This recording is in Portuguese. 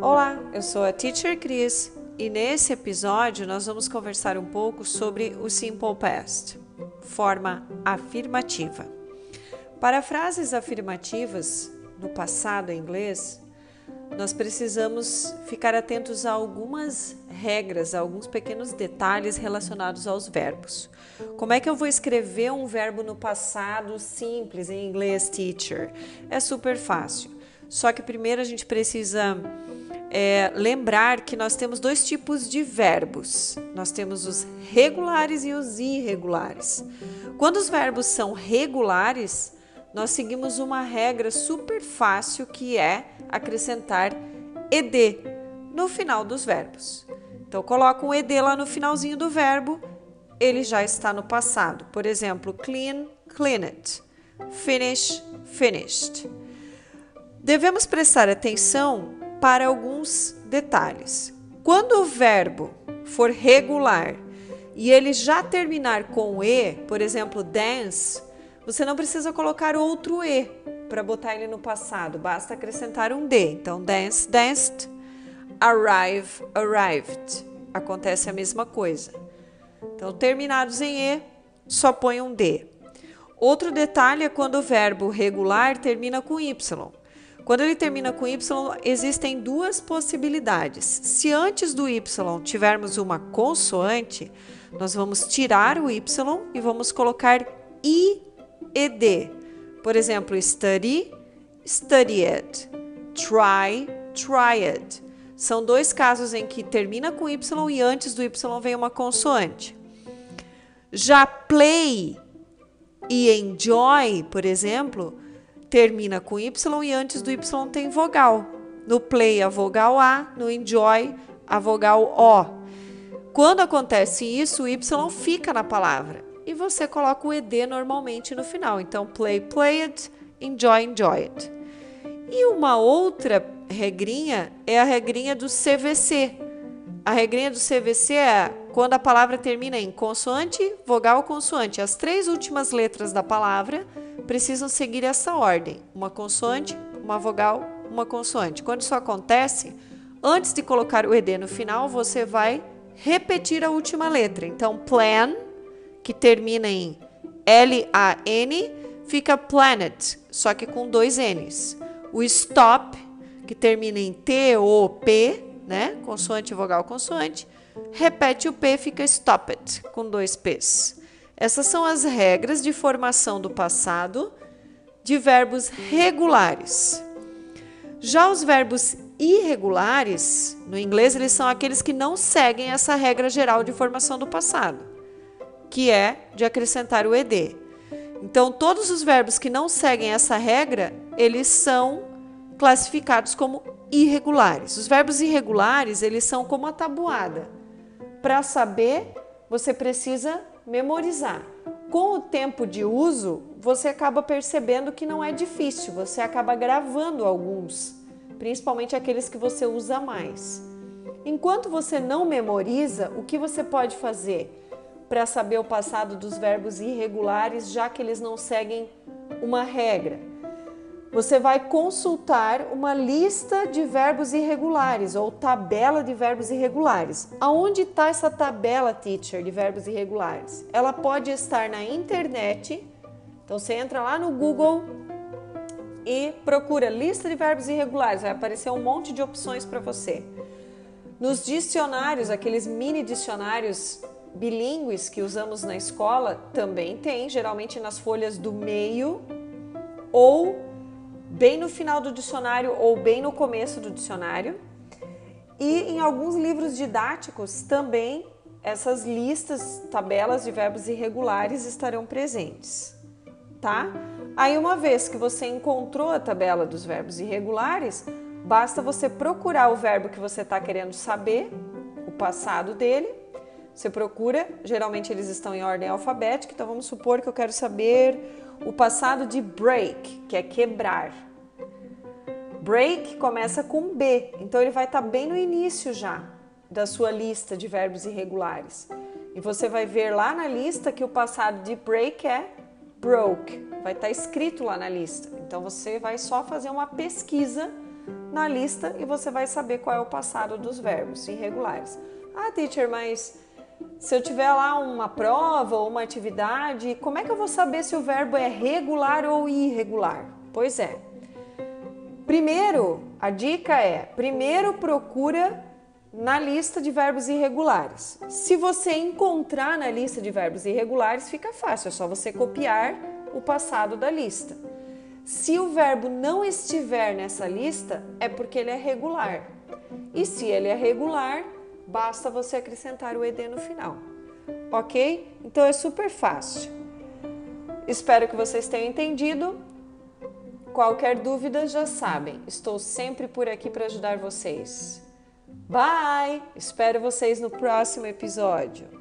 Olá, eu sou a Teacher Cris e nesse episódio nós vamos conversar um pouco sobre o Simple Past, forma afirmativa. Para frases afirmativas no passado em inglês, nós precisamos ficar atentos a algumas regras, a alguns pequenos detalhes relacionados aos verbos. Como é que eu vou escrever um verbo no passado simples em inglês, teacher? É super fácil. Só que primeiro a gente precisa é, lembrar que nós temos dois tipos de verbos. Nós temos os regulares e os irregulares. Quando os verbos são regulares, nós seguimos uma regra super fácil que é acrescentar ed no final dos verbos. Então, coloca um ed lá no finalzinho do verbo, ele já está no passado. Por exemplo, clean, cleaned. Finish, finished. Devemos prestar atenção para alguns detalhes. Quando o verbo for regular e ele já terminar com e, por exemplo, dance, você não precisa colocar outro E para botar ele no passado, basta acrescentar um D. Então, dance, danced, arrive, arrived. Acontece a mesma coisa. Então, terminados em E, só põe um D. Outro detalhe é quando o verbo regular termina com Y. Quando ele termina com Y, existem duas possibilidades. Se antes do Y tivermos uma consoante, nós vamos tirar o Y e vamos colocar I ed. Por exemplo, study, studied, try, tried. São dois casos em que termina com y e antes do y vem uma consoante. Já play e enjoy, por exemplo, termina com y e antes do y tem vogal. No play a vogal A, no enjoy a vogal O. Quando acontece isso, o y fica na palavra e você coloca o ed normalmente no final. Então, play, play it, enjoy, enjoy it. E uma outra regrinha é a regrinha do CVC. A regrinha do CVC é quando a palavra termina em consoante, vogal, consoante. As três últimas letras da palavra precisam seguir essa ordem: uma consoante, uma vogal, uma consoante. Quando isso acontece, antes de colocar o ed no final, você vai repetir a última letra. Então, plan, que termina em L-A-N, fica planet, só que com dois N's. O stop, que termina em T-O-P, né? Consoante, vogal, consoante. Repete o P, fica stop it, com dois P's. Essas são as regras de formação do passado de verbos regulares. Já os verbos irregulares, no inglês, eles são aqueles que não seguem essa regra geral de formação do passado que é de acrescentar o ed. Então, todos os verbos que não seguem essa regra, eles são classificados como irregulares. Os verbos irregulares, eles são como a tabuada. Para saber, você precisa memorizar. Com o tempo de uso, você acaba percebendo que não é difícil, você acaba gravando alguns, principalmente aqueles que você usa mais. Enquanto você não memoriza, o que você pode fazer? para saber o passado dos verbos irregulares, já que eles não seguem uma regra. Você vai consultar uma lista de verbos irregulares ou tabela de verbos irregulares. Aonde está essa tabela, teacher, de verbos irregulares? Ela pode estar na internet. Então você entra lá no Google e procura lista de verbos irregulares. Vai aparecer um monte de opções para você. Nos dicionários, aqueles mini dicionários bilíngues que usamos na escola também tem, geralmente nas folhas do meio ou bem no final do dicionário ou bem no começo do dicionário. E em alguns livros didáticos também essas listas, tabelas de verbos irregulares estarão presentes, tá? Aí uma vez que você encontrou a tabela dos verbos irregulares, basta você procurar o verbo que você está querendo saber, o passado dele, você procura, geralmente eles estão em ordem alfabética, então vamos supor que eu quero saber o passado de break, que é quebrar. Break começa com B, então ele vai estar tá bem no início já da sua lista de verbos irregulares. E você vai ver lá na lista que o passado de break é broke, vai estar tá escrito lá na lista. Então você vai só fazer uma pesquisa na lista e você vai saber qual é o passado dos verbos irregulares. Ah, teacher, mas se eu tiver lá uma prova ou uma atividade, como é que eu vou saber se o verbo é regular ou irregular? Pois é. Primeiro, a dica é: primeiro procura na lista de verbos irregulares. Se você encontrar na lista de verbos irregulares, fica fácil, é só você copiar o passado da lista. Se o verbo não estiver nessa lista, é porque ele é regular. E se ele é regular, basta você acrescentar o ed no final. Ok? Então é super fácil. Espero que vocês tenham entendido. Qualquer dúvida já sabem, estou sempre por aqui para ajudar vocês. Bye! Espero vocês no próximo episódio.